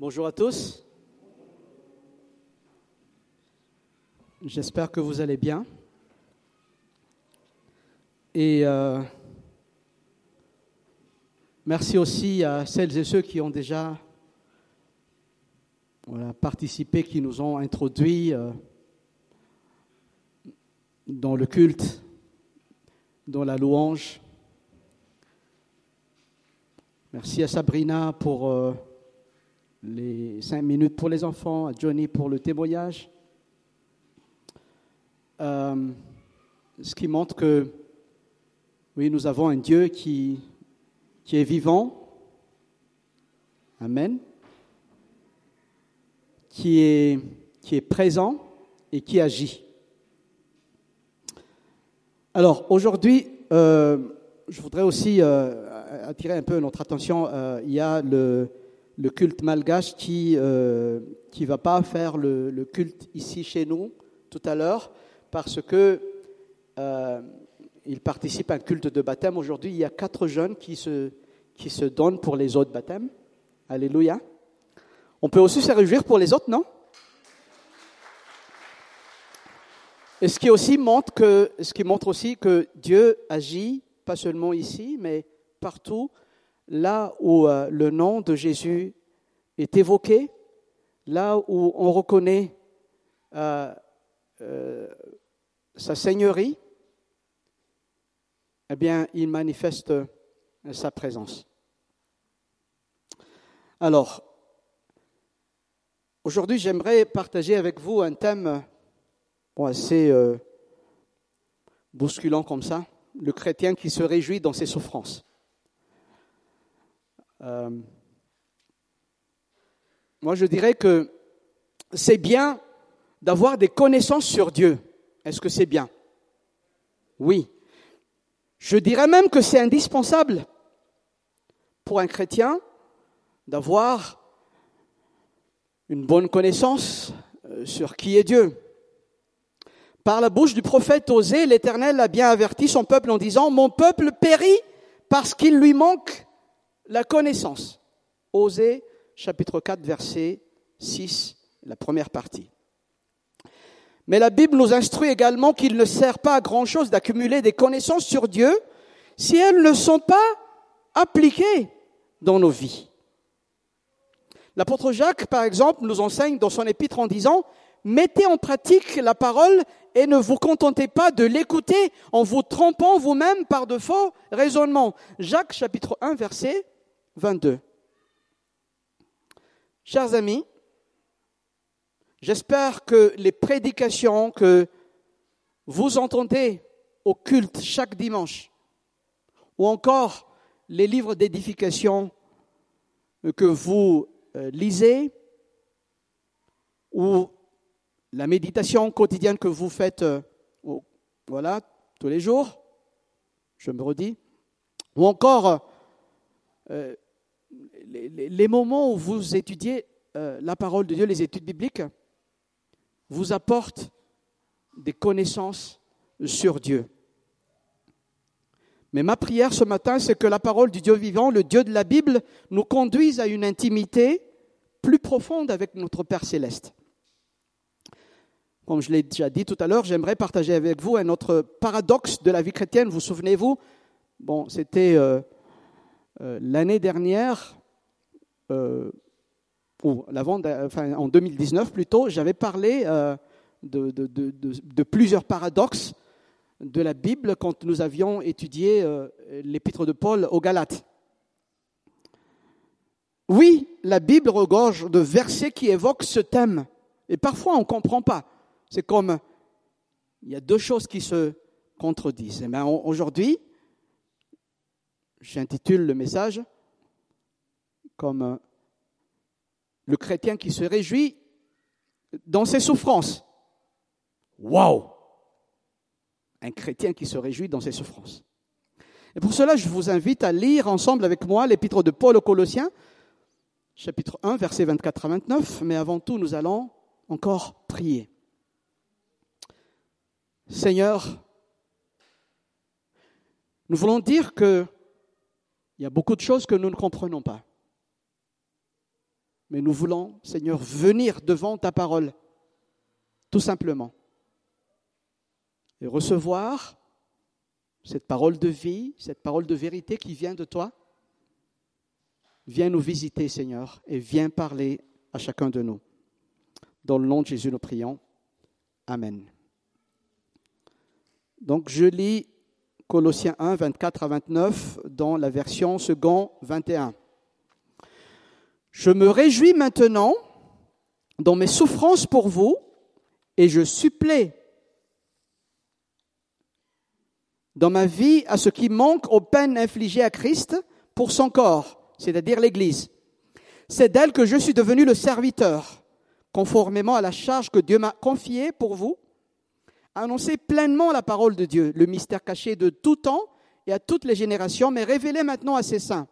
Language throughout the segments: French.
Bonjour à tous. J'espère que vous allez bien. Et euh, merci aussi à celles et ceux qui ont déjà participé, qui nous ont introduits euh, dans le culte, dans la louange. Merci à Sabrina pour euh, les cinq minutes pour les enfants, à Johnny pour le témoignage. Euh, ce qui montre que, oui, nous avons un Dieu qui, qui est vivant. Amen. Qui est, qui est présent et qui agit. Alors, aujourd'hui, euh, je voudrais aussi euh, attirer un peu notre attention. Il y a le, le culte malgache qui ne qui va pas faire le, le, culte ici chez nous tout à l'heure parce que il participe à un culte de baptême. Aujourd'hui, il y a quatre jeunes qui se, qui se donnent pour les autres baptêmes. Alléluia. On peut aussi se réjouir pour les autres, non? Et ce qui aussi montre que, ce qui montre aussi que Dieu agit pas seulement ici, mais partout, là où euh, le nom de Jésus est évoqué, là où on reconnaît euh, euh, sa seigneurie, eh bien, il manifeste sa présence. Alors, aujourd'hui, j'aimerais partager avec vous un thème assez bousculant comme ça, le chrétien qui se réjouit dans ses souffrances. Euh, moi, je dirais que c'est bien d'avoir des connaissances sur Dieu. Est-ce que c'est bien? Oui. Je dirais même que c'est indispensable pour un chrétien d'avoir une bonne connaissance euh, sur qui est Dieu. Par la bouche du prophète Osée, l'Éternel a bien averti son peuple en disant, Mon peuple périt parce qu'il lui manque la connaissance. Osée, chapitre 4, verset 6, la première partie. Mais la Bible nous instruit également qu'il ne sert pas à grand-chose d'accumuler des connaissances sur Dieu si elles ne sont pas appliquées dans nos vies. L'apôtre Jacques, par exemple, nous enseigne dans son épître en disant, mettez en pratique la parole et ne vous contentez pas de l'écouter en vous trompant vous-même par de faux raisonnements. Jacques chapitre 1 verset 22. Chers amis, j'espère que les prédications que vous entendez au culte chaque dimanche, ou encore les livres d'édification que vous euh, lisez, ou la méditation quotidienne que vous faites, euh, voilà, tous les jours, je me redis, ou encore euh, les, moments où vous étudiez euh, la parole de Dieu, les études bibliques, vous apportent des connaissances sur Dieu. Mais ma prière ce matin, c'est que la parole du Dieu vivant, le Dieu de la Bible, nous conduise à une intimité plus profonde avec notre Père céleste. Comme je l'ai déjà dit tout à l'heure, j'aimerais partager avec vous un autre paradoxe de la vie chrétienne. Vous souvenez-vous? Bon, c'était euh, euh, l'année dernière, euh, en 2019 plutôt, j'avais parlé de, de, plusieurs paradoxes de la Bible quand nous avions étudié l'épître de Paul aux Galates. Oui, la Bible regorge de versets qui évoquent ce thème. Et parfois, on ne comprend pas. C'est comme, il y a deux choses qui se contredisent. Eh bien, aujourd'hui, j'intitule le message comme euh, le chrétien qui se réjouit dans ses souffrances. Waouh Un chrétien qui se réjouit dans ses souffrances. Et pour cela, je vous invite à lire ensemble avec moi l'épître de Paul aux Colossiens, chapitre 1, versets 24 à 29. Mais avant tout, nous allons encore prier. Seigneur, nous voulons dire qu'il y a beaucoup de choses que nous ne comprenons pas. Mais nous voulons, Seigneur, venir devant ta parole, tout simplement, et recevoir cette parole de vie, cette parole de vérité qui vient de toi. Viens nous visiter, Seigneur, et viens parler à chacun de nous. Dans le nom de Jésus, nous prions. Amen. Donc je lis Colossiens 1, 24 à 29 dans la version second 21. Je me réjouis maintenant dans mes souffrances pour vous et je supplée dans ma vie à ce qui manque aux peines infligées à Christ pour son corps, c'est-à-dire l'Église. C'est d'elle que je suis devenu le serviteur, conformément à la charge que Dieu m'a confiée pour vous, annoncer pleinement la parole de Dieu, le mystère caché de tout temps et à toutes les générations, mais révélé maintenant à ses saints.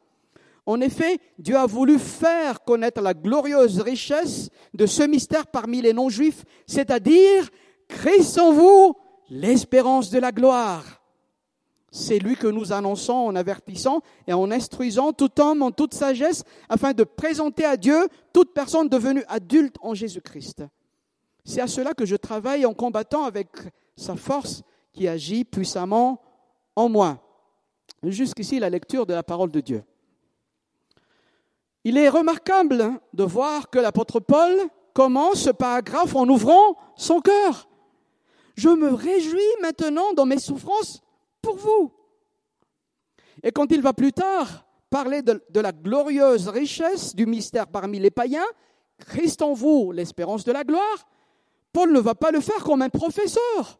En effet, Dieu a voulu faire connaître la glorieuse richesse de ce mystère parmi les non-juifs, c'est-à-dire Christ en vous, l'espérance de la gloire. C'est lui que nous annonçons en avertissant et en instruisant tout homme en toute sagesse afin de présenter à Dieu toute personne devenue adulte en Jésus-Christ. C'est à cela que je travaille en combattant avec sa force qui agit puissamment en moi. Jusqu'ici, la lecture de la parole de Dieu. Il est remarquable de voir que l'apôtre Paul commence ce paragraphe en ouvrant son cœur. Je me réjouis maintenant dans mes souffrances pour vous. Et quand il va plus tard parler de, la glorieuse richesse du mystère parmi les païens, Christ en vous, l'espérance de la gloire, Paul ne va pas le faire comme un professeur,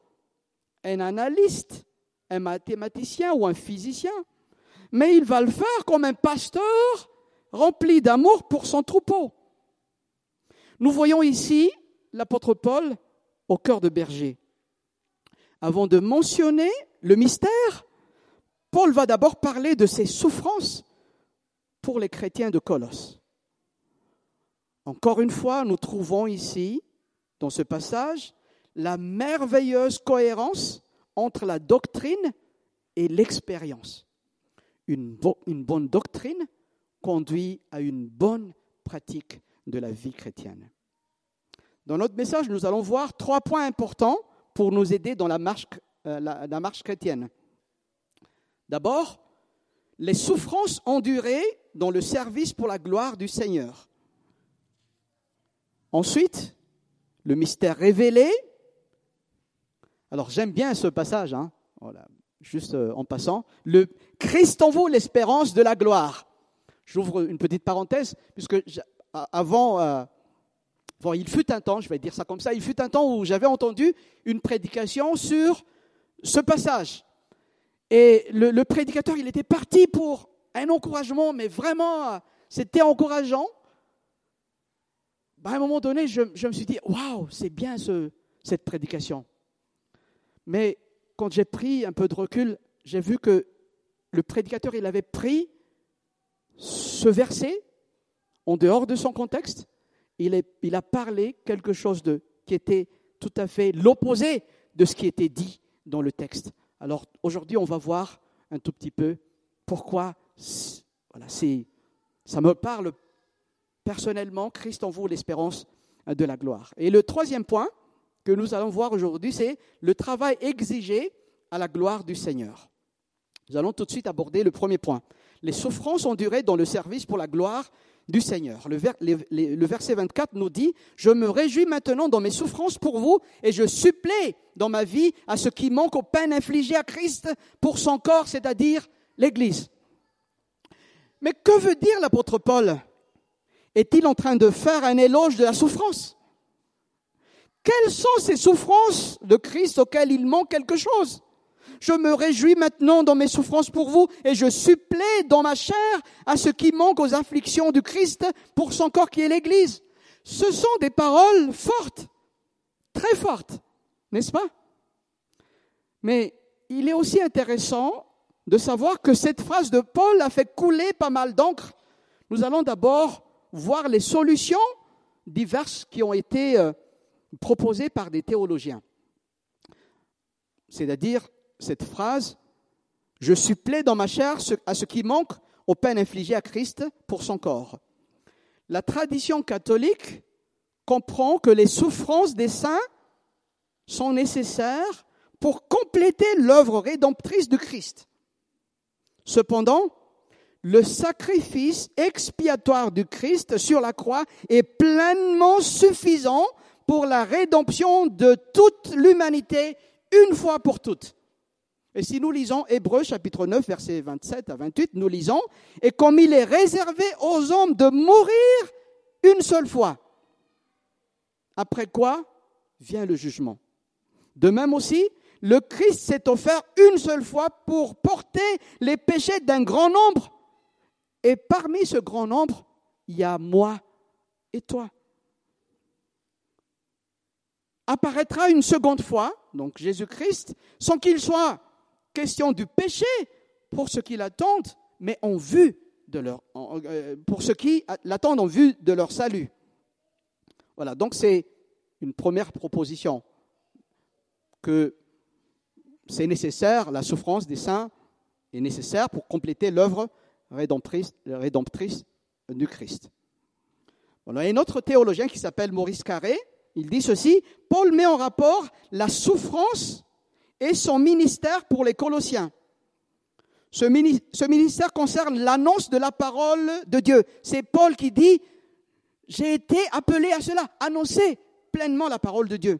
un analyste, un mathématicien ou un physicien, mais il va le faire comme un pasteur rempli d'amour pour son troupeau. Nous voyons ici l'apôtre Paul au cœur de berger. Avant de mentionner le mystère, Paul va d'abord parler de ses souffrances pour les chrétiens de Colosse. Encore une fois, nous trouvons ici, dans ce passage, la merveilleuse cohérence entre la doctrine et l'expérience. Une, bonne doctrine conduit à une bonne pratique de la vie chrétienne. Dans notre message, nous allons voir trois points importants pour nous aider dans la marche, euh, la, marche chrétienne. D'abord, les souffrances endurées dans le service pour la gloire du Seigneur. Ensuite, le mystère révélé. Alors j'aime bien ce passage, hein. juste euh, en passant. Le Christ en vous, l'espérance de la gloire. J'ouvre une petite parenthèse, puisque avant, euh, il fut un temps, je vais dire ça comme ça, il fut un temps où j'avais entendu une prédication sur ce passage. Et le, prédicateur, il était parti pour un encouragement, mais vraiment, c'était encourageant. Ben, à un moment donné, je, me suis dit, waouh, c'est bien ce, cette prédication. Mais quand j'ai pris un peu de recul, j'ai vu que le prédicateur, il avait pris ce verset, en dehors de son contexte, il, a parlé quelque chose de, qui était tout à fait l'opposé de ce qui était dit dans le texte. Alors aujourd'hui, on va voir un tout petit peu pourquoi voilà, ça me parle personnellement, Christ en vous, l'espérance de la gloire. Et le troisième point que nous allons voir aujourd'hui, c'est le travail exigé à la gloire du Seigneur. Nous allons tout de suite aborder le premier point les souffrances ont duré dans le service pour la gloire du Seigneur. Le, verset 24 nous dit, Je me réjouis maintenant dans mes souffrances pour vous et je supplée dans ma vie à ce qui manque aux peines infligées à Christ pour son corps, c'est-à-dire l'Église. Mais que veut dire l'apôtre Paul? Est-il en train de faire un éloge de la souffrance? Quelles sont ces souffrances de Christ auxquelles il manque quelque chose? Je me réjouis maintenant dans mes souffrances pour vous et je supplée dans ma chair à ce qui manque aux afflictions du Christ pour son corps qui est l'Église. Ce sont des paroles fortes, très fortes, n'est-ce pas? Mais il est aussi intéressant de savoir que cette phrase de Paul a fait couler pas mal d'encre. Nous allons d'abord voir les solutions diverses qui ont été euh, proposées par des théologiens. C'est-à-dire cette phrase, je supplée dans ma chair à ce qui manque aux peines infligées à Christ pour son corps. La tradition catholique comprend que les souffrances des saints sont nécessaires pour compléter l'œuvre rédemptrice de Christ. Cependant, le sacrifice expiatoire du Christ sur la croix est pleinement suffisant pour la rédemption de toute l'humanité une fois pour toutes. Et si nous lisons Hébreux chapitre 9 versets 27 à 28, nous lisons, et comme il est réservé aux hommes de mourir une seule fois, après quoi vient le jugement. De même aussi, le Christ s'est offert une seule fois pour porter les péchés d'un grand nombre. Et parmi ce grand nombre, il y a moi et toi. Apparaîtra une seconde fois, donc Jésus-Christ, sans qu'il soit question du péché pour ceux qui l'attendent, mais en vue de leur, euh, pour ceux qui l'attendent en vue de leur salut. Voilà, donc c'est une première proposition que c'est nécessaire, la souffrance des saints est nécessaire pour compléter l'œuvre rédemptrice, du Christ. il y a un autre théologien qui s'appelle Maurice Carré, il dit ceci, Paul met en rapport la souffrance et son ministère pour les Colossiens. Ce, ministère concerne l'annonce de la parole de Dieu. C'est Paul qui dit, j'ai été appelé à cela, annoncer pleinement la parole de Dieu.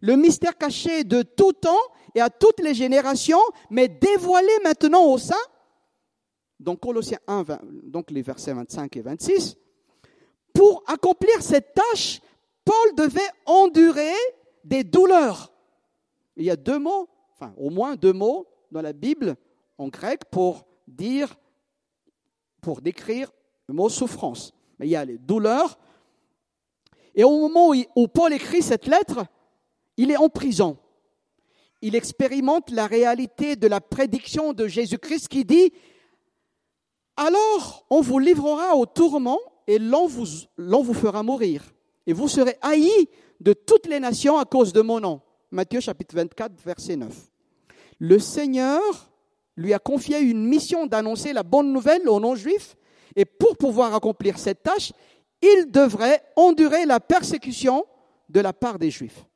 Le mystère caché de tout temps et à toutes les générations, mais dévoilé maintenant au sein. Donc Colossiens 1, donc les versets 25 et 26. Pour accomplir cette tâche, Paul devait endurer des douleurs. Il y a deux mots, enfin au moins deux mots dans la Bible en grec pour dire, pour décrire le mot souffrance. Mais il y a les douleurs. Et au moment où Paul écrit cette lettre, il est en prison. Il expérimente la réalité de la prédiction de Jésus-Christ qui dit, alors on vous livrera au tourment et l'on vous, vous fera mourir. Et vous serez haïs de toutes les nations à cause de mon nom. Matthieu chapitre 24, verset 9. Le Seigneur lui a confié une mission d'annoncer la bonne nouvelle aux non-juifs, et pour pouvoir accomplir cette tâche, il devrait endurer la persécution de la part des juifs.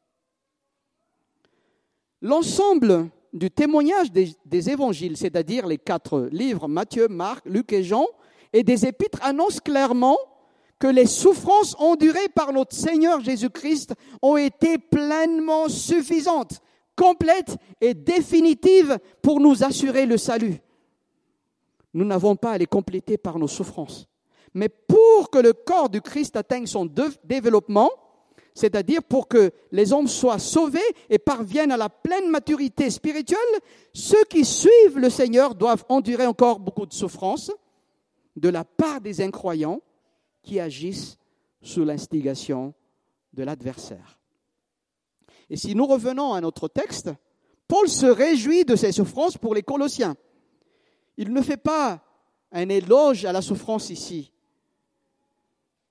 L'ensemble du témoignage des, évangiles, c'est-à-dire les quatre livres, Matthieu, Marc, Luc et Jean, et des épîtres annonce clairement que les souffrances endurées par notre Seigneur Jésus-Christ ont été pleinement suffisantes, complètes et définitives pour nous assurer le salut. Nous n'avons pas à les compléter par nos souffrances. Mais pour que le corps du Christ atteigne son développement, c'est-à-dire pour que les hommes soient sauvés et parviennent à la pleine maturité spirituelle, ceux qui suivent le Seigneur doivent endurer encore beaucoup de souffrances de la part des incroyants qui agissent sous l'instigation de l'adversaire. Et si nous revenons à notre texte, Paul se réjouit de ces souffrances pour les Colossiens. Il ne fait pas un éloge à la souffrance ici.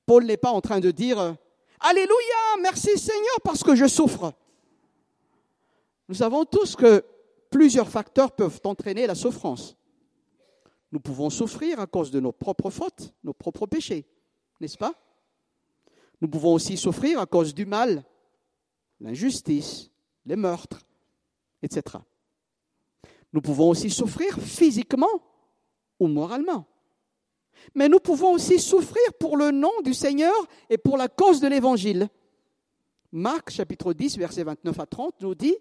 Paul n'est pas en train de dire Alléluia, merci Seigneur parce que je souffre. Nous savons tous que plusieurs facteurs peuvent entraîner la souffrance. Nous pouvons souffrir à cause de nos propres fautes, nos propres péchés n'est-ce pas? Nous pouvons aussi souffrir à cause du mal, l'injustice, les meurtres, etc. Nous pouvons aussi souffrir physiquement ou moralement. Mais nous pouvons aussi souffrir pour le nom du Seigneur et pour la cause de l'Évangile. Marc chapitre 10, versets 29 à 30 nous dit,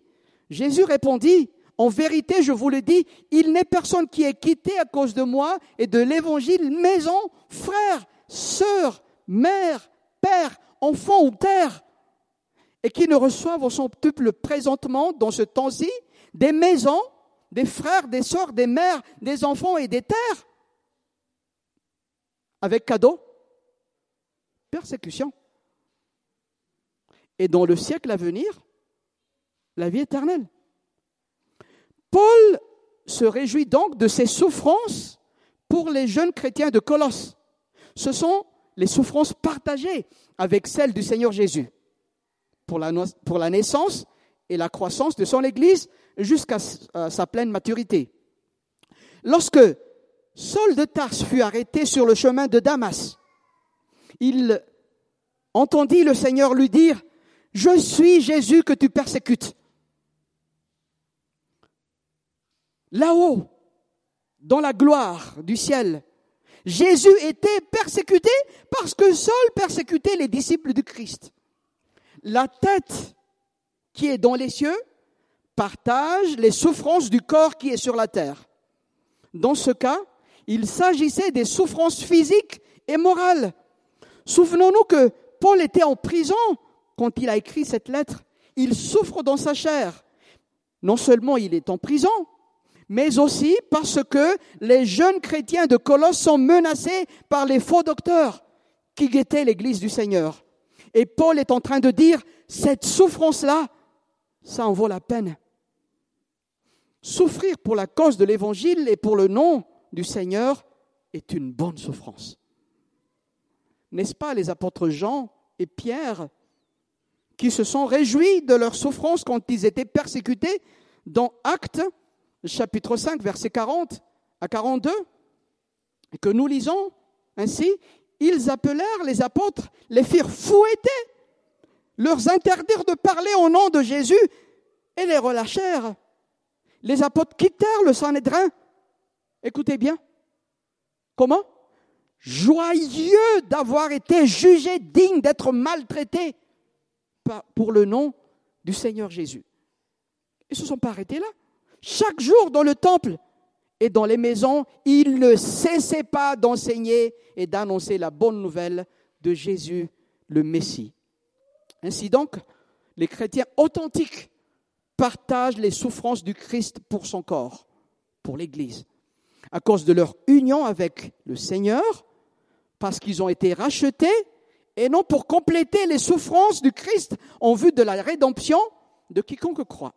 Jésus répondit, en vérité, je vous le dis, il n'est personne qui ait quitté à cause de moi et de l'Évangile maison, frère, sœurs, mères, pères, enfants ou terres, et qui ne reçoivent au centuple présentement, dans ce temps-ci, des maisons, des frères, des sœurs, des mères, des enfants et des terres, avec cadeau, persécution. Et dans le siècle à venir, la vie éternelle. Paul se réjouit donc de ces souffrances pour les jeunes chrétiens de Colosse ce sont les souffrances partagées avec celles du Seigneur Jésus pour la, naissance et la croissance de son Église jusqu'à sa pleine maturité. Lorsque Saul de Tarse fut arrêté sur le chemin de Damas, il entendit le Seigneur lui dire, Je suis Jésus que tu persécutes. Là-haut, dans la gloire du ciel, Jésus était persécuté parce que seul persécutait les disciples du Christ. La tête qui est dans les cieux partage les souffrances du corps qui est sur la terre. Dans ce cas, il s'agissait des souffrances physiques et morales. Souvenons-nous que Paul était en prison quand il a écrit cette lettre. Il souffre dans sa chair. Non seulement il est en prison, mais aussi parce que les jeunes chrétiens de Colosse sont menacés par les faux docteurs qui guettaient l'Église du Seigneur. Et Paul est en train de dire, cette souffrance-là, ça en vaut la peine. Souffrir pour la cause de l'Évangile et pour le nom du Seigneur est une bonne souffrance. N'est-ce pas les apôtres Jean et Pierre qui se sont réjouis de leur souffrance quand ils étaient persécutés dans Actes chapitre 5 verset 40 à 42 et que nous lisons ainsi, ils appelèrent les apôtres, les firent fouetter, leur interdirent de parler au nom de Jésus et les relâchèrent. Les apôtres quittèrent le Sanhédrin. Écoutez bien. Comment? Joyeux d'avoir été jugés dignes d'être maltraités pour le nom du Seigneur Jésus. Ils ne se sont pas arrêtés là. Chaque jour dans le temple et dans les maisons, ils ne cessaient pas d'enseigner et d'annoncer la bonne nouvelle de Jésus le Messie. Ainsi donc, les chrétiens authentiques partagent les souffrances du Christ pour son corps, pour l'Église, à cause de leur union avec le Seigneur, parce qu'ils ont été rachetés, et non pour compléter les souffrances du Christ en vue de la rédemption de quiconque croit.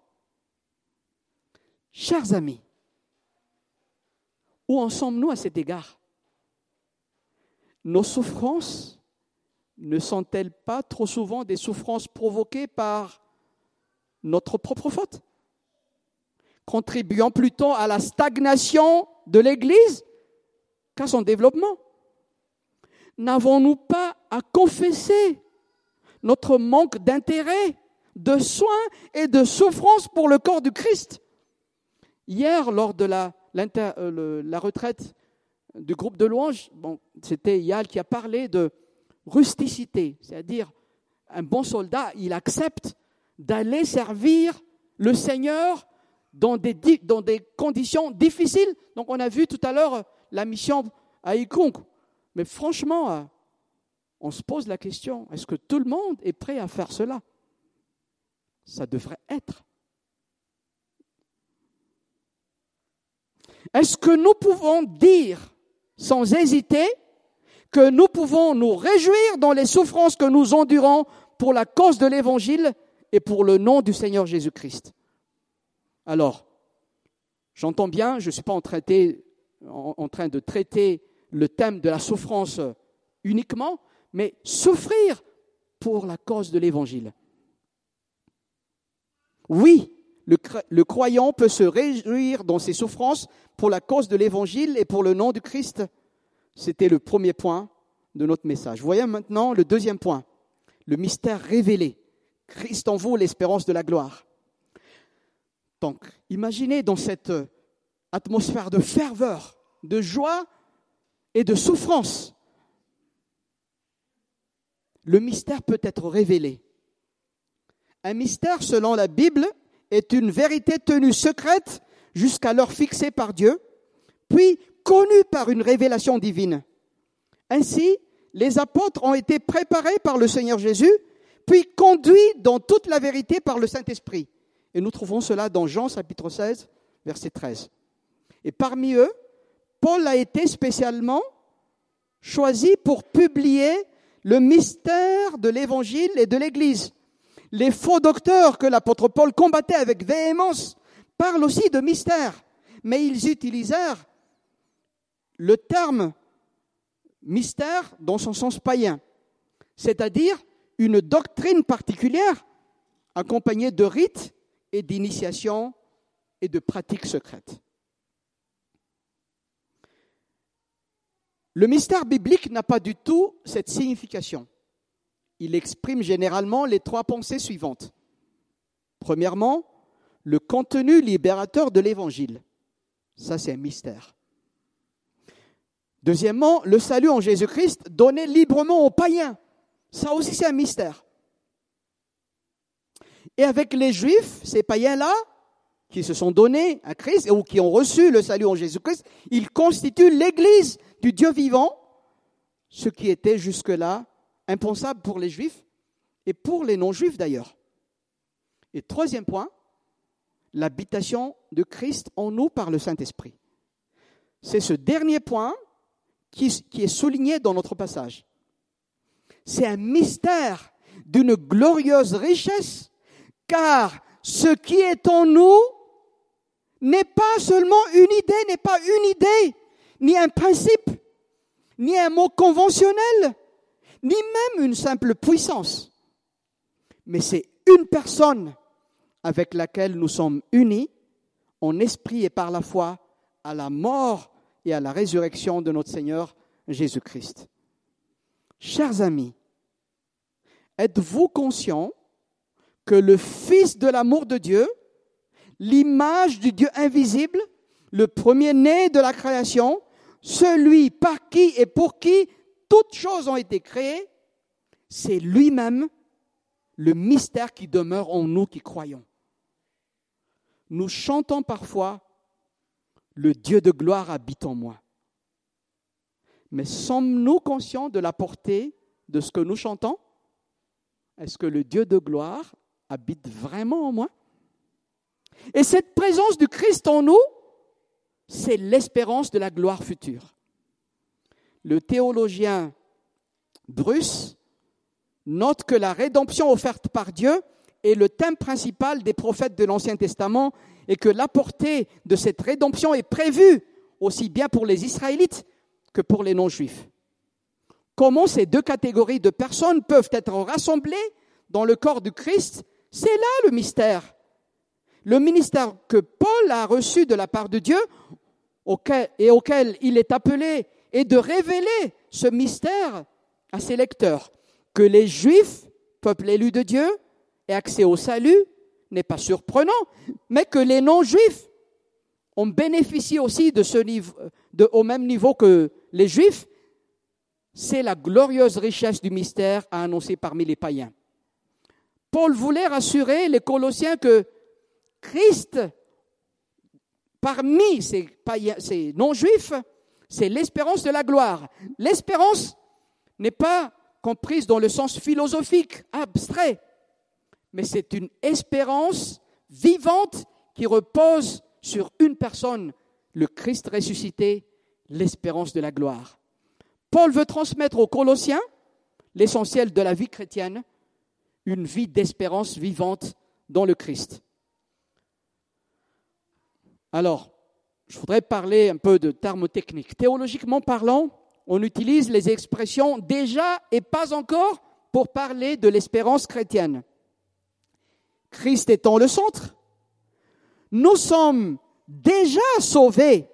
Chers amis, où en sommes-nous à cet égard? Nos souffrances ne sont-elles pas trop souvent des souffrances provoquées par notre propre faute, contribuant plutôt à la stagnation de l'Église qu'à son développement? N'avons-nous pas à confesser notre manque d'intérêt, de soins et de souffrance pour le corps du Christ? Hier, lors de la, euh, la retraite du groupe de louanges, c'était Yal qui a parlé de rusticité, c'est-à-dire un bon soldat, il accepte d'aller servir le Seigneur dans des, conditions difficiles. Donc on a vu tout à l'heure la mission à Ikung. Mais franchement, euh, on se pose la question, est-ce que tout le monde est prêt à faire cela? Ça devrait être. Est-ce que nous pouvons dire sans hésiter que nous pouvons nous réjouir dans les souffrances que nous endurons pour la cause de l'Évangile et pour le nom du Seigneur Jésus-Christ? Alors, j'entends bien, je ne suis pas en, train de traiter le thème de la souffrance uniquement, mais souffrir pour la cause de l'Évangile. Oui, le, croyant peut se réjouir dans ses souffrances pour la cause de l'Évangile et pour le nom du Christ. C'était le premier point de notre message. Voyons maintenant le deuxième point, le mystère révélé. Christ en vous, l'espérance de la gloire. Donc, imaginez dans cette atmosphère de ferveur, de joie et de souffrance, le mystère peut être révélé. Un mystère, selon la Bible, est une vérité tenue secrète jusqu'à l'heure fixée par Dieu, puis connue par une révélation divine. Ainsi, les apôtres ont été préparés par le Seigneur Jésus puis conduit dans toute la vérité par le Saint-Esprit. Et nous trouvons cela dans Jean chapitre 16, verset 13. Et parmi eux, Paul a été spécialement choisi pour publier le mystère de l'Évangile et de l'Église. Les faux docteurs que l'apôtre Paul combattait avec véhémence parlent aussi de mystère, mais ils utilisèrent le terme mystère dans son sens païen, c'est-à-dire une doctrine particulière accompagnée de rites et d'initiations et de pratiques secrètes. Le mystère biblique n'a pas du tout cette signification. Il exprime généralement les trois pensées suivantes. Premièrement, le contenu libérateur de l'évangile. Ça, c'est un mystère. Deuxièmement, le salut en Jésus-Christ donné librement aux païens. Ça aussi, c'est un mystère. Et avec les Juifs, ces païens-là, qui se sont donnés à Christ ou qui ont reçu le salut en Jésus-Christ, ils constituent l'Église du Dieu vivant, ce qui était jusque-là impensable pour les Juifs et pour les non-Juifs d'ailleurs. Et troisième point, l'habitation de Christ en nous par le Saint-Esprit. C'est ce dernier point qui, qui, est souligné dans notre passage. C'est un mystère d'une glorieuse richesse, car ce qui est en nous n'est pas seulement une idée, n'est pas une idée, ni un principe, ni un mot conventionnel, ni même une simple puissance. Mais c'est une personne avec laquelle nous sommes unis en esprit et par la foi à la mort et à la résurrection de notre Seigneur Jésus-Christ. Chers amis, êtes-vous conscients que le Fils de l'amour de Dieu, l'image du Dieu invisible, le premier-né de la création, celui par qui et pour qui toutes choses ont été créées, c'est lui-même le mystère qui demeure en nous qui croyons. Nous chantons parfois Le Dieu de gloire habite en moi. Mais sommes-nous conscients de la portée de ce que nous chantons? Est-ce que le Dieu de gloire habite vraiment en moi? Et cette présence du Christ en nous, c'est l'espérance de la gloire future. Le théologien Bruce note que la rédemption offerte par Dieu est le thème principal des prophètes de l'Ancien Testament et que la portée de cette rédemption est prévue aussi bien pour les Israélites que pour les non-juifs. Comment ces deux catégories de personnes peuvent être rassemblées dans le corps du Christ C'est là le mystère le ministère que Paul a reçu de la part de Dieu et auquel il est appelé est de révéler ce mystère à ses lecteurs. Que les Juifs, peuple élu de Dieu, aient accès au salut n'est pas surprenant, mais que les non-Juifs ont bénéficié aussi au même niveau que les Juifs, c'est la glorieuse richesse du mystère à annoncer parmi les païens. Paul voulait rassurer les Colossiens que Christ, parmi ces, ces non-juifs, c'est l'espérance de la gloire. L'espérance n'est pas comprise dans le sens philosophique, abstrait, mais c'est une espérance vivante qui repose sur une personne, le Christ ressuscité, l'espérance de la gloire. Paul veut transmettre aux Colossiens l'essentiel de la vie chrétienne, une vie d'espérance vivante dans le Christ. Alors, je voudrais parler un peu de termes techniques. Théologiquement parlant, on utilise les expressions déjà et pas encore pour parler de l'espérance chrétienne. Christ étant le centre, nous sommes déjà sauvés,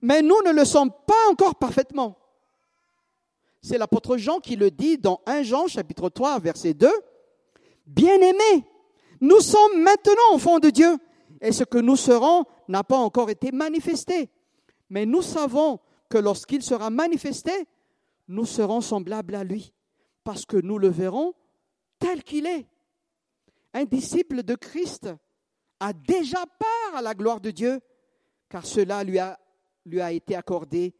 mais nous ne le sommes pas encore parfaitement. C'est l'apôtre Jean qui le dit dans 1 Jean chapitre 3 verset 2. Bien-aimés, nous sommes maintenant enfants de Dieu et ce que nous serons n'a pas encore été manifesté. Mais nous savons que lorsqu'il sera manifesté, nous serons semblables à lui, parce que nous le verrons tel qu'il est. Un disciple de Christ a déjà part à la gloire de Dieu, car cela lui a, lui a été accordé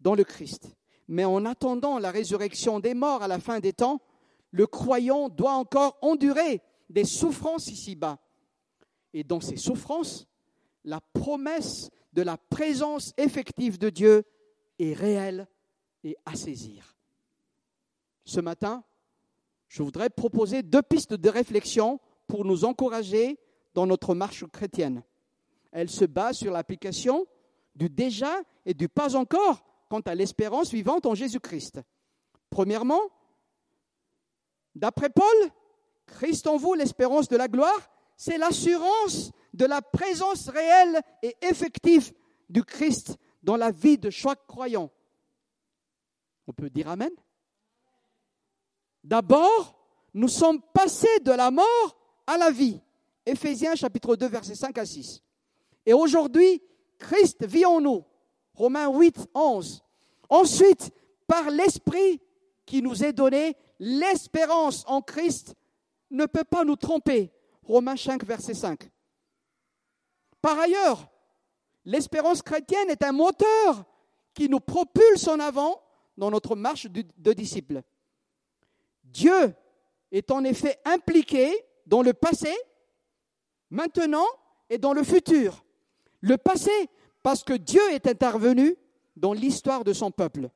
dans le Christ. Mais en attendant la résurrection des morts à la fin des temps, le croyant doit encore endurer des souffrances ici-bas et dans ces souffrances, la promesse de la présence effective de Dieu est réelle et à saisir. Ce matin, je voudrais proposer deux pistes de réflexion pour nous encourager dans notre marche chrétienne. Elles se basent sur l'application du déjà et du pas encore quant à l'espérance vivante en Jésus-Christ. Premièrement, d'après Paul, Christ en vous, l'espérance de la gloire, c'est l'assurance de la présence réelle et effective du Christ dans la vie de chaque croyant. On peut dire Amen? D'abord, nous sommes passés de la mort à la vie. Éphésiens chapitre 2 versets 5 à 6. Et aujourd'hui, Christ vit en nous. Romains 8, 11. Ensuite, par l'Esprit qui nous est donné, l'espérance en Christ ne peut pas nous tromper. Romains 5, verset 5. Par ailleurs, l'espérance chrétienne est un moteur qui nous propulse en avant dans notre marche de disciples. Dieu est en effet impliqué dans le passé, maintenant et dans le futur. Le passé, parce que Dieu est intervenu dans l'histoire de son peuple.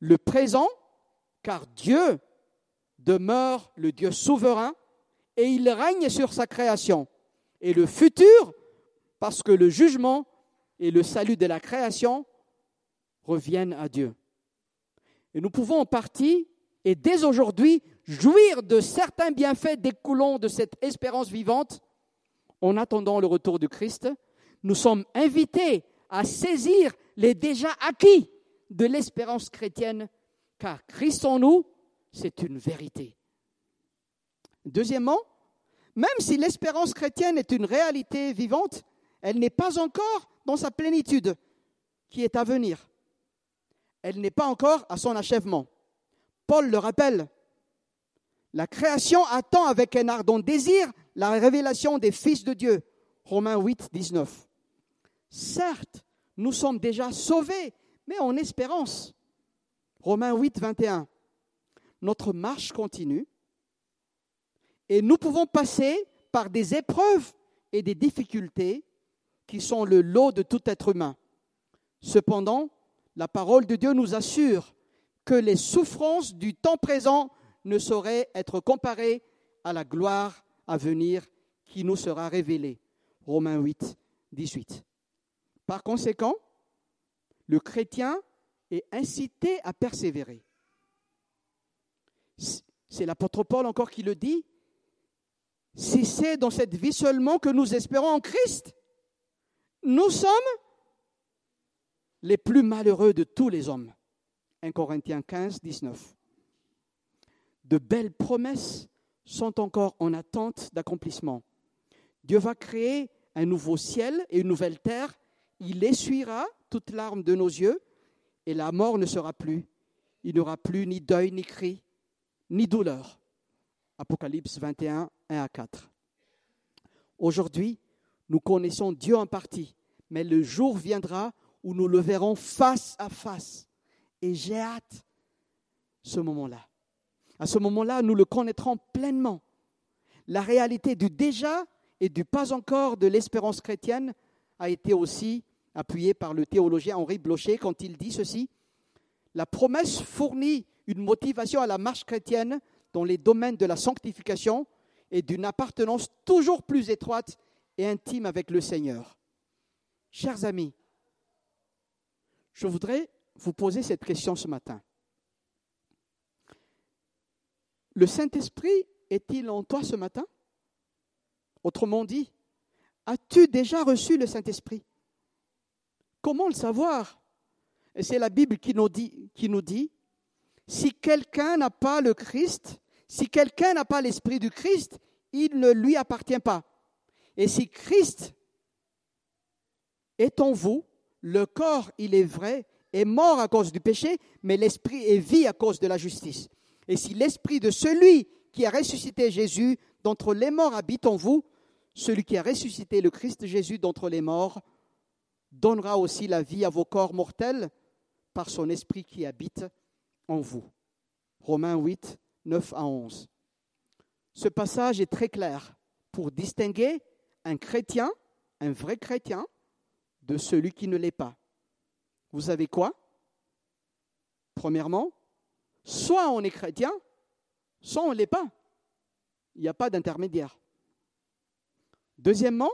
Le présent, car Dieu demeure le Dieu souverain et il règne sur sa création. Et le futur, parce que le jugement et le salut de la création reviennent à Dieu. Et nous pouvons en partie, et dès aujourd'hui, jouir de certains bienfaits découlant de cette espérance vivante en attendant le retour du Christ. Nous sommes invités à saisir les déjà acquis de l'espérance chrétienne, car Christ en nous, c'est une vérité. Deuxièmement, même si l'espérance chrétienne est une réalité vivante, elle n'est pas encore dans sa plénitude qui est à venir. Elle n'est pas encore à son achèvement. Paul le rappelle. La création attend avec un ardent désir la révélation des fils de Dieu. Romains 8, 19. Certes, nous sommes déjà sauvés, mais en espérance. Romains 8, 21. Notre marche continue et nous pouvons passer par des épreuves et des difficultés qui sont le lot de tout être humain. Cependant, la parole de Dieu nous assure que les souffrances du temps présent ne sauraient être comparées à la gloire à venir qui nous sera révélée. Romains 8, 18. Par conséquent, le chrétien est incité à persévérer. C'est l'apôtre Paul encore qui le dit. Si c'est dans cette vie seulement que nous espérons en Christ, nous sommes les plus malheureux de tous les hommes. 1 Corinthiens 15, 19. De belles promesses sont encore en attente d'accomplissement. Dieu va créer un nouveau ciel et une nouvelle terre. Il essuiera toute larme de nos yeux et la mort ne sera plus. Il n'y aura plus ni deuil, ni cri, ni douleur. Apocalypse 21, 1 à 4. Aujourd'hui, nous connaissons Dieu en partie, mais le jour viendra où nous le verrons face à face. Et j'ai hâte ce moment-là. À ce moment-là, nous le connaîtrons pleinement. La réalité du déjà et du pas encore de l'espérance chrétienne a été aussi appuyée par le théologien Henri Blocher quand il dit ceci. La promesse fournit une motivation à la marche chrétienne dans les domaines de la sanctification et d'une appartenance toujours plus étroite et intime avec le Seigneur. Chers amis, je voudrais vous poser cette question ce matin. Le Saint-Esprit est-il en toi ce matin? Autrement dit, as-tu déjà reçu le Saint-Esprit? Comment le savoir? C'est la Bible qui nous dit, qui nous dit si quelqu'un n'a pas le Christ, si quelqu'un n'a pas l'Esprit du Christ, il ne lui appartient pas. Et si Christ est en vous, le corps, il est vrai, est mort à cause du péché, mais l'Esprit est vie à cause de la justice. Et si l'esprit de celui qui a ressuscité Jésus d'entre les morts habite en vous, celui qui a ressuscité le Christ Jésus d'entre les morts donnera aussi la vie à vos corps mortels par son esprit qui habite en vous. Romains 8, 9 à 11. Ce passage est très clair pour distinguer un chrétien, un vrai chrétien, de celui qui ne l'est pas. Vous savez quoi? Premièrement, Soit on est chrétien, soit on ne l'est pas. Il n'y a pas d'intermédiaire. Deuxièmement,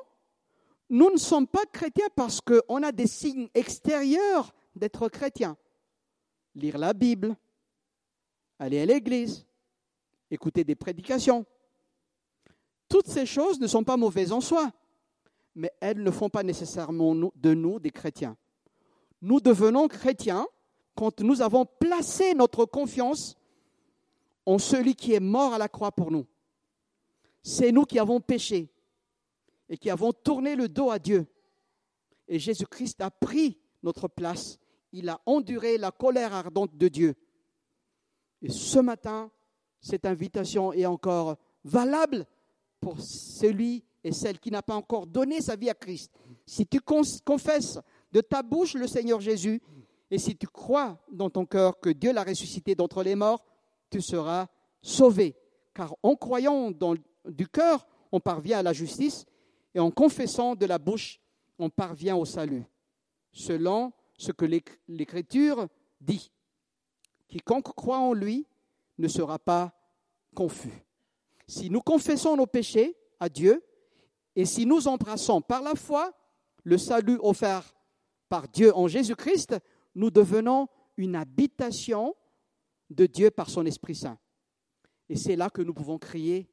nous ne sommes pas chrétiens parce qu'on a des signes extérieurs d'être chrétien. Lire la Bible, aller à l'église, écouter des prédications. Toutes ces choses ne sont pas mauvaises en soi, mais elles ne font pas nécessairement de nous des chrétiens. Nous devenons chrétiens quand nous avons placé notre confiance en celui qui est mort à la croix pour nous. C'est nous qui avons péché et qui avons tourné le dos à Dieu. Et Jésus-Christ a pris notre place. Il a enduré la colère ardente de Dieu. Et ce matin, cette invitation est encore valable pour celui et celle qui n'a pas encore donné sa vie à Christ. Si tu confesses de ta bouche le Seigneur Jésus, et si tu crois dans ton cœur que Dieu l'a ressuscité d'entre les morts, tu seras sauvé. Car en croyant dans, du cœur, on parvient à la justice, et en confessant de la bouche, on parvient au salut, selon ce que l'Écriture dit. Quiconque croit en lui ne sera pas confus. Si nous confessons nos péchés à Dieu, et si nous embrassons par la foi le salut offert par Dieu en Jésus-Christ, nous devenons une habitation de Dieu par son Esprit Saint. Et c'est là que nous pouvons crier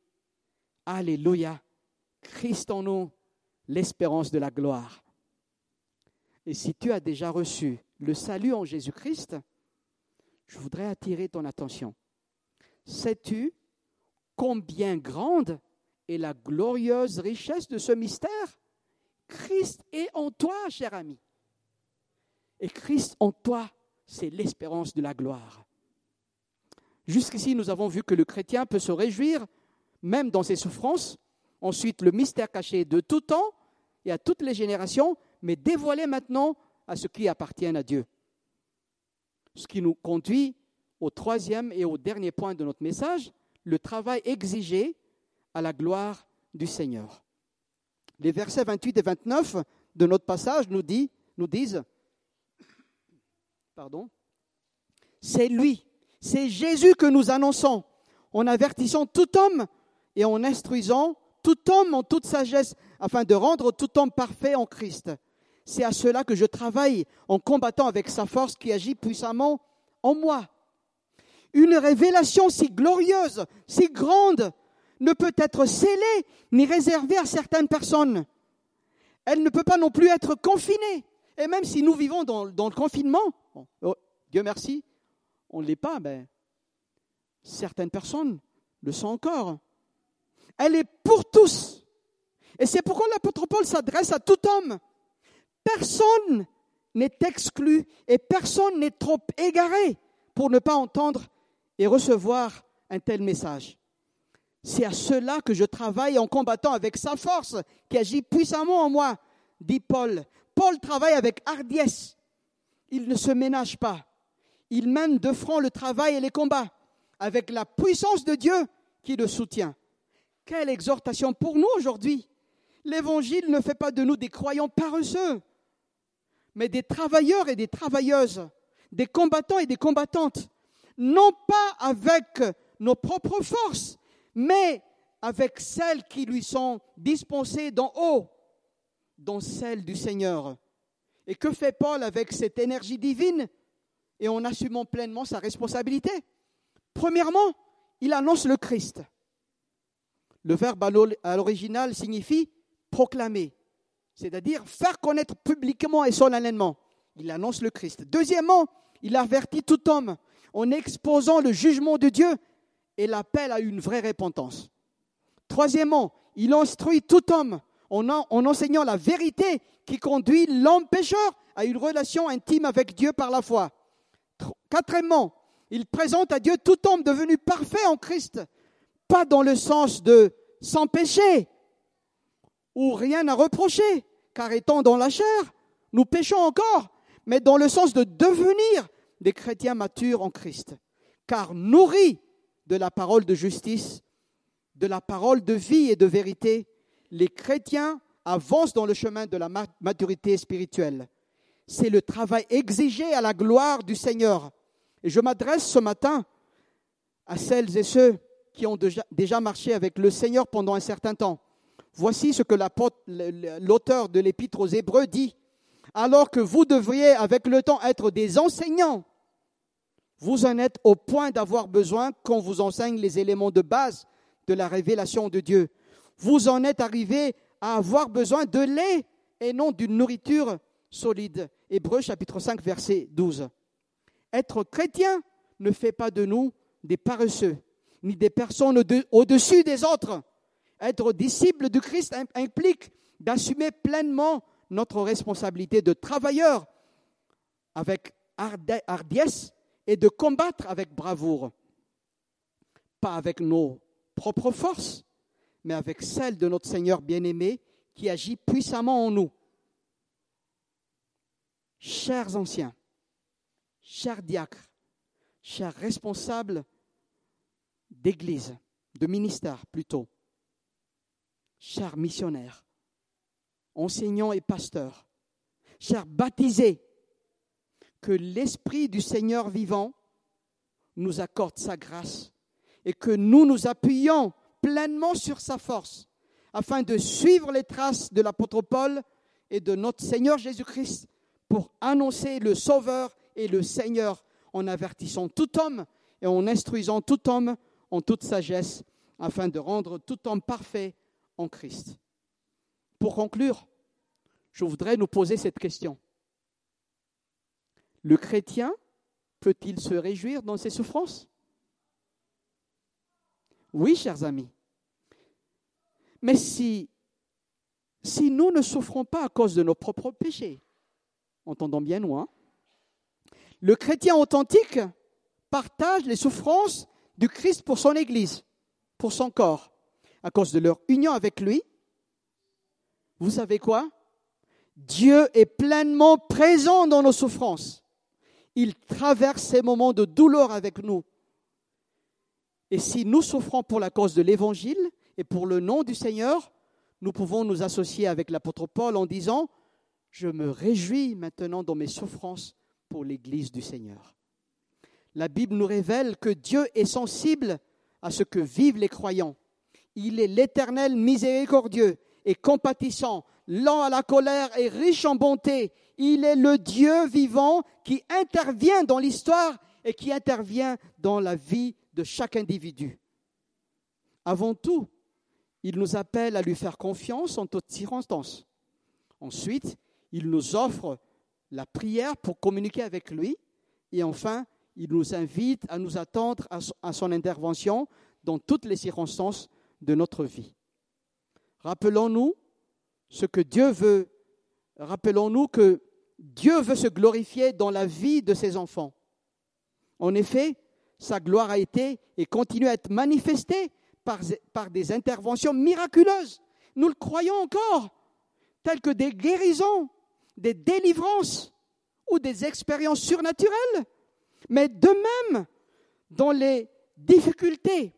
Alléluia, Christ en nous, l'espérance de la gloire. Et si tu as déjà reçu le salut en Jésus-Christ, je voudrais attirer ton attention. Sais-tu combien grande est la glorieuse richesse de ce mystère? Christ est en toi, cher ami. Et Christ en toi, c'est l'espérance de la gloire. Jusqu'ici, nous avons vu que le chrétien peut se réjouir même dans ses souffrances. Ensuite, le mystère caché de tout temps et à toutes les générations, mais dévoilé maintenant à ce qui appartient à Dieu. Ce qui nous conduit au troisième et au dernier point de notre message, le travail exigé à la gloire du Seigneur. Les versets 28 et 29 de notre passage nous, nous disent c'est lui, c'est Jésus que nous annonçons en avertissant tout homme et en instruisant tout homme en toute sagesse afin de rendre tout homme parfait en Christ. C'est à cela que je travaille en combattant avec sa force qui agit puissamment en moi. Une révélation si glorieuse, si grande, ne peut être scellée ni réservée à certaines personnes. Elle ne peut pas non plus être confinée. Et même si nous vivons dans, le confinement, oh, Dieu merci, on ne l'est pas, mais certaines personnes le sont encore. Elle est pour tous. Et c'est pourquoi l'apôtre Paul s'adresse à tout homme. Personne n'est exclu et personne n'est trop égaré pour ne pas entendre et recevoir un tel message. C'est à cela que je travaille en combattant avec sa force qui agit puissamment en moi, dit Paul. Paul travaille avec hardiesse. Il ne se ménage pas. Il mène de front le travail et les combats avec la puissance de Dieu qui le soutient. Quelle exhortation pour nous aujourd'hui. L'évangile ne fait pas de nous des croyants paresseux, mais des travailleurs et des travailleuses, des combattants et des combattantes, non pas avec nos propres forces, mais avec celles qui lui sont dispensées d'en haut, dont celles du Seigneur. Et que fait Paul avec cette énergie divine? Et en assumant pleinement sa responsabilité Premièrement, il annonce le Christ. Le verbe à l'original signifie proclamer, c'est-à-dire faire connaître publiquement et solennellement. Il annonce le Christ. Deuxièmement, il avertit tout homme en exposant le jugement de Dieu et l'appel à une vraie repentance. Troisièmement, il instruit tout homme en, enseignant la vérité qui conduit l'homme pécheur à une relation intime avec Dieu par la foi. Quatrièmement, il présente à Dieu tout homme devenu parfait en Christ, pas dans le sens de sans péché ou rien à reprocher, car étant dans la chair, nous péchons encore, mais dans le sens de devenir des chrétiens matures en Christ, car nourris de la parole de justice, de la parole de vie et de vérité, les chrétiens avancent dans le chemin de la maturité spirituelle. C'est le travail exigé à la gloire du Seigneur. Et je m'adresse ce matin à celles et ceux qui ont déjà marché avec le Seigneur pendant un certain temps. Voici ce que l'auteur de l'épître aux Hébreux dit. Alors que vous devriez avec le temps être des enseignants, vous en êtes au point d'avoir besoin qu'on vous enseigne les éléments de base de la révélation de Dieu. Vous en êtes arrivé à avoir besoin de lait et non d'une nourriture solide. Hébreux chapitre 5 verset 12. Être chrétien ne fait pas de nous des paresseux, ni des personnes au-dessus des autres. Être disciple du Christ implique d'assumer pleinement notre responsabilité de travailleur avec hardiesse et de combattre avec bravoure. Pas avec nos propres forces, mais avec celle de notre Seigneur bien-aimé qui agit puissamment en nous. Chers anciens, chers diacres, chers responsables d'église, de ministère plutôt, chers missionnaires, enseignants et pasteurs, chers baptisés, que l'Esprit du Seigneur vivant nous accorde sa grâce et que nous nous appuyons pleinement sur sa force afin de suivre les traces de l'apôtre Paul et de notre Seigneur Jésus-Christ pour annoncer le Sauveur et le Seigneur en avertissant tout homme et en instruisant tout homme en toute sagesse afin de rendre tout homme parfait en Christ. Pour conclure, je voudrais nous poser cette question. Le chrétien peut-il se réjouir dans ses souffrances? Oui, chers amis. Mais si, si nous ne souffrons pas à cause de nos propres péchés, entendons bien loin, le chrétien authentique partage les souffrances du Christ pour son Église, pour son corps, à cause de leur union avec lui. Vous savez quoi? Dieu est pleinement présent dans nos souffrances. Il traverse ces moments de douleur avec nous. Et si nous souffrons pour la cause de l'Évangile et pour le nom du Seigneur, nous pouvons nous associer avec l'apôtre Paul en disant, je me réjouis maintenant dans mes souffrances pour l'Église du Seigneur. La Bible nous révèle que Dieu est sensible à ce que vivent les croyants. Il est l'éternel miséricordieux et compatissant, lent à la colère et riche en bonté. Il est le Dieu vivant qui intervient dans l'histoire et qui intervient dans la vie de chaque individu. Avant tout, il nous appelle à lui faire confiance en toutes circonstances. Ensuite, il nous offre la prière pour communiquer avec lui. Et enfin, il nous invite à nous attendre à son intervention dans toutes les circonstances de notre vie. Rappelons-nous ce que Dieu veut. Rappelons-nous que Dieu veut se glorifier dans la vie de ses enfants. En effet, sa gloire a été et continue à être manifestée par, des interventions miraculeuses. Nous le croyons encore, telles que des guérisons, des délivrances ou des expériences surnaturelles. Mais de même, dans les difficultés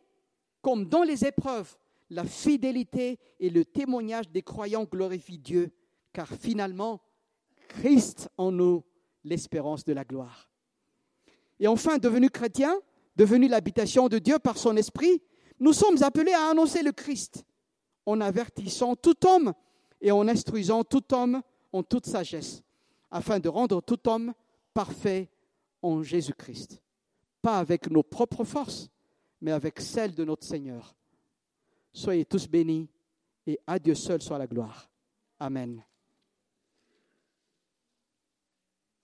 comme dans les épreuves, la fidélité et le témoignage des croyants glorifient Dieu, car finalement, Christ en nous, l'espérance de la gloire. Et enfin, devenu chrétien, devenu l'habitation de Dieu par son esprit, nous sommes appelés à annoncer le Christ en avertissant tout homme et en instruisant tout homme en toute sagesse, afin de rendre tout homme parfait en Jésus-Christ. Pas avec nos propres forces, mais avec celles de notre Seigneur. Soyez tous bénis et à Dieu seul soit la gloire. Amen.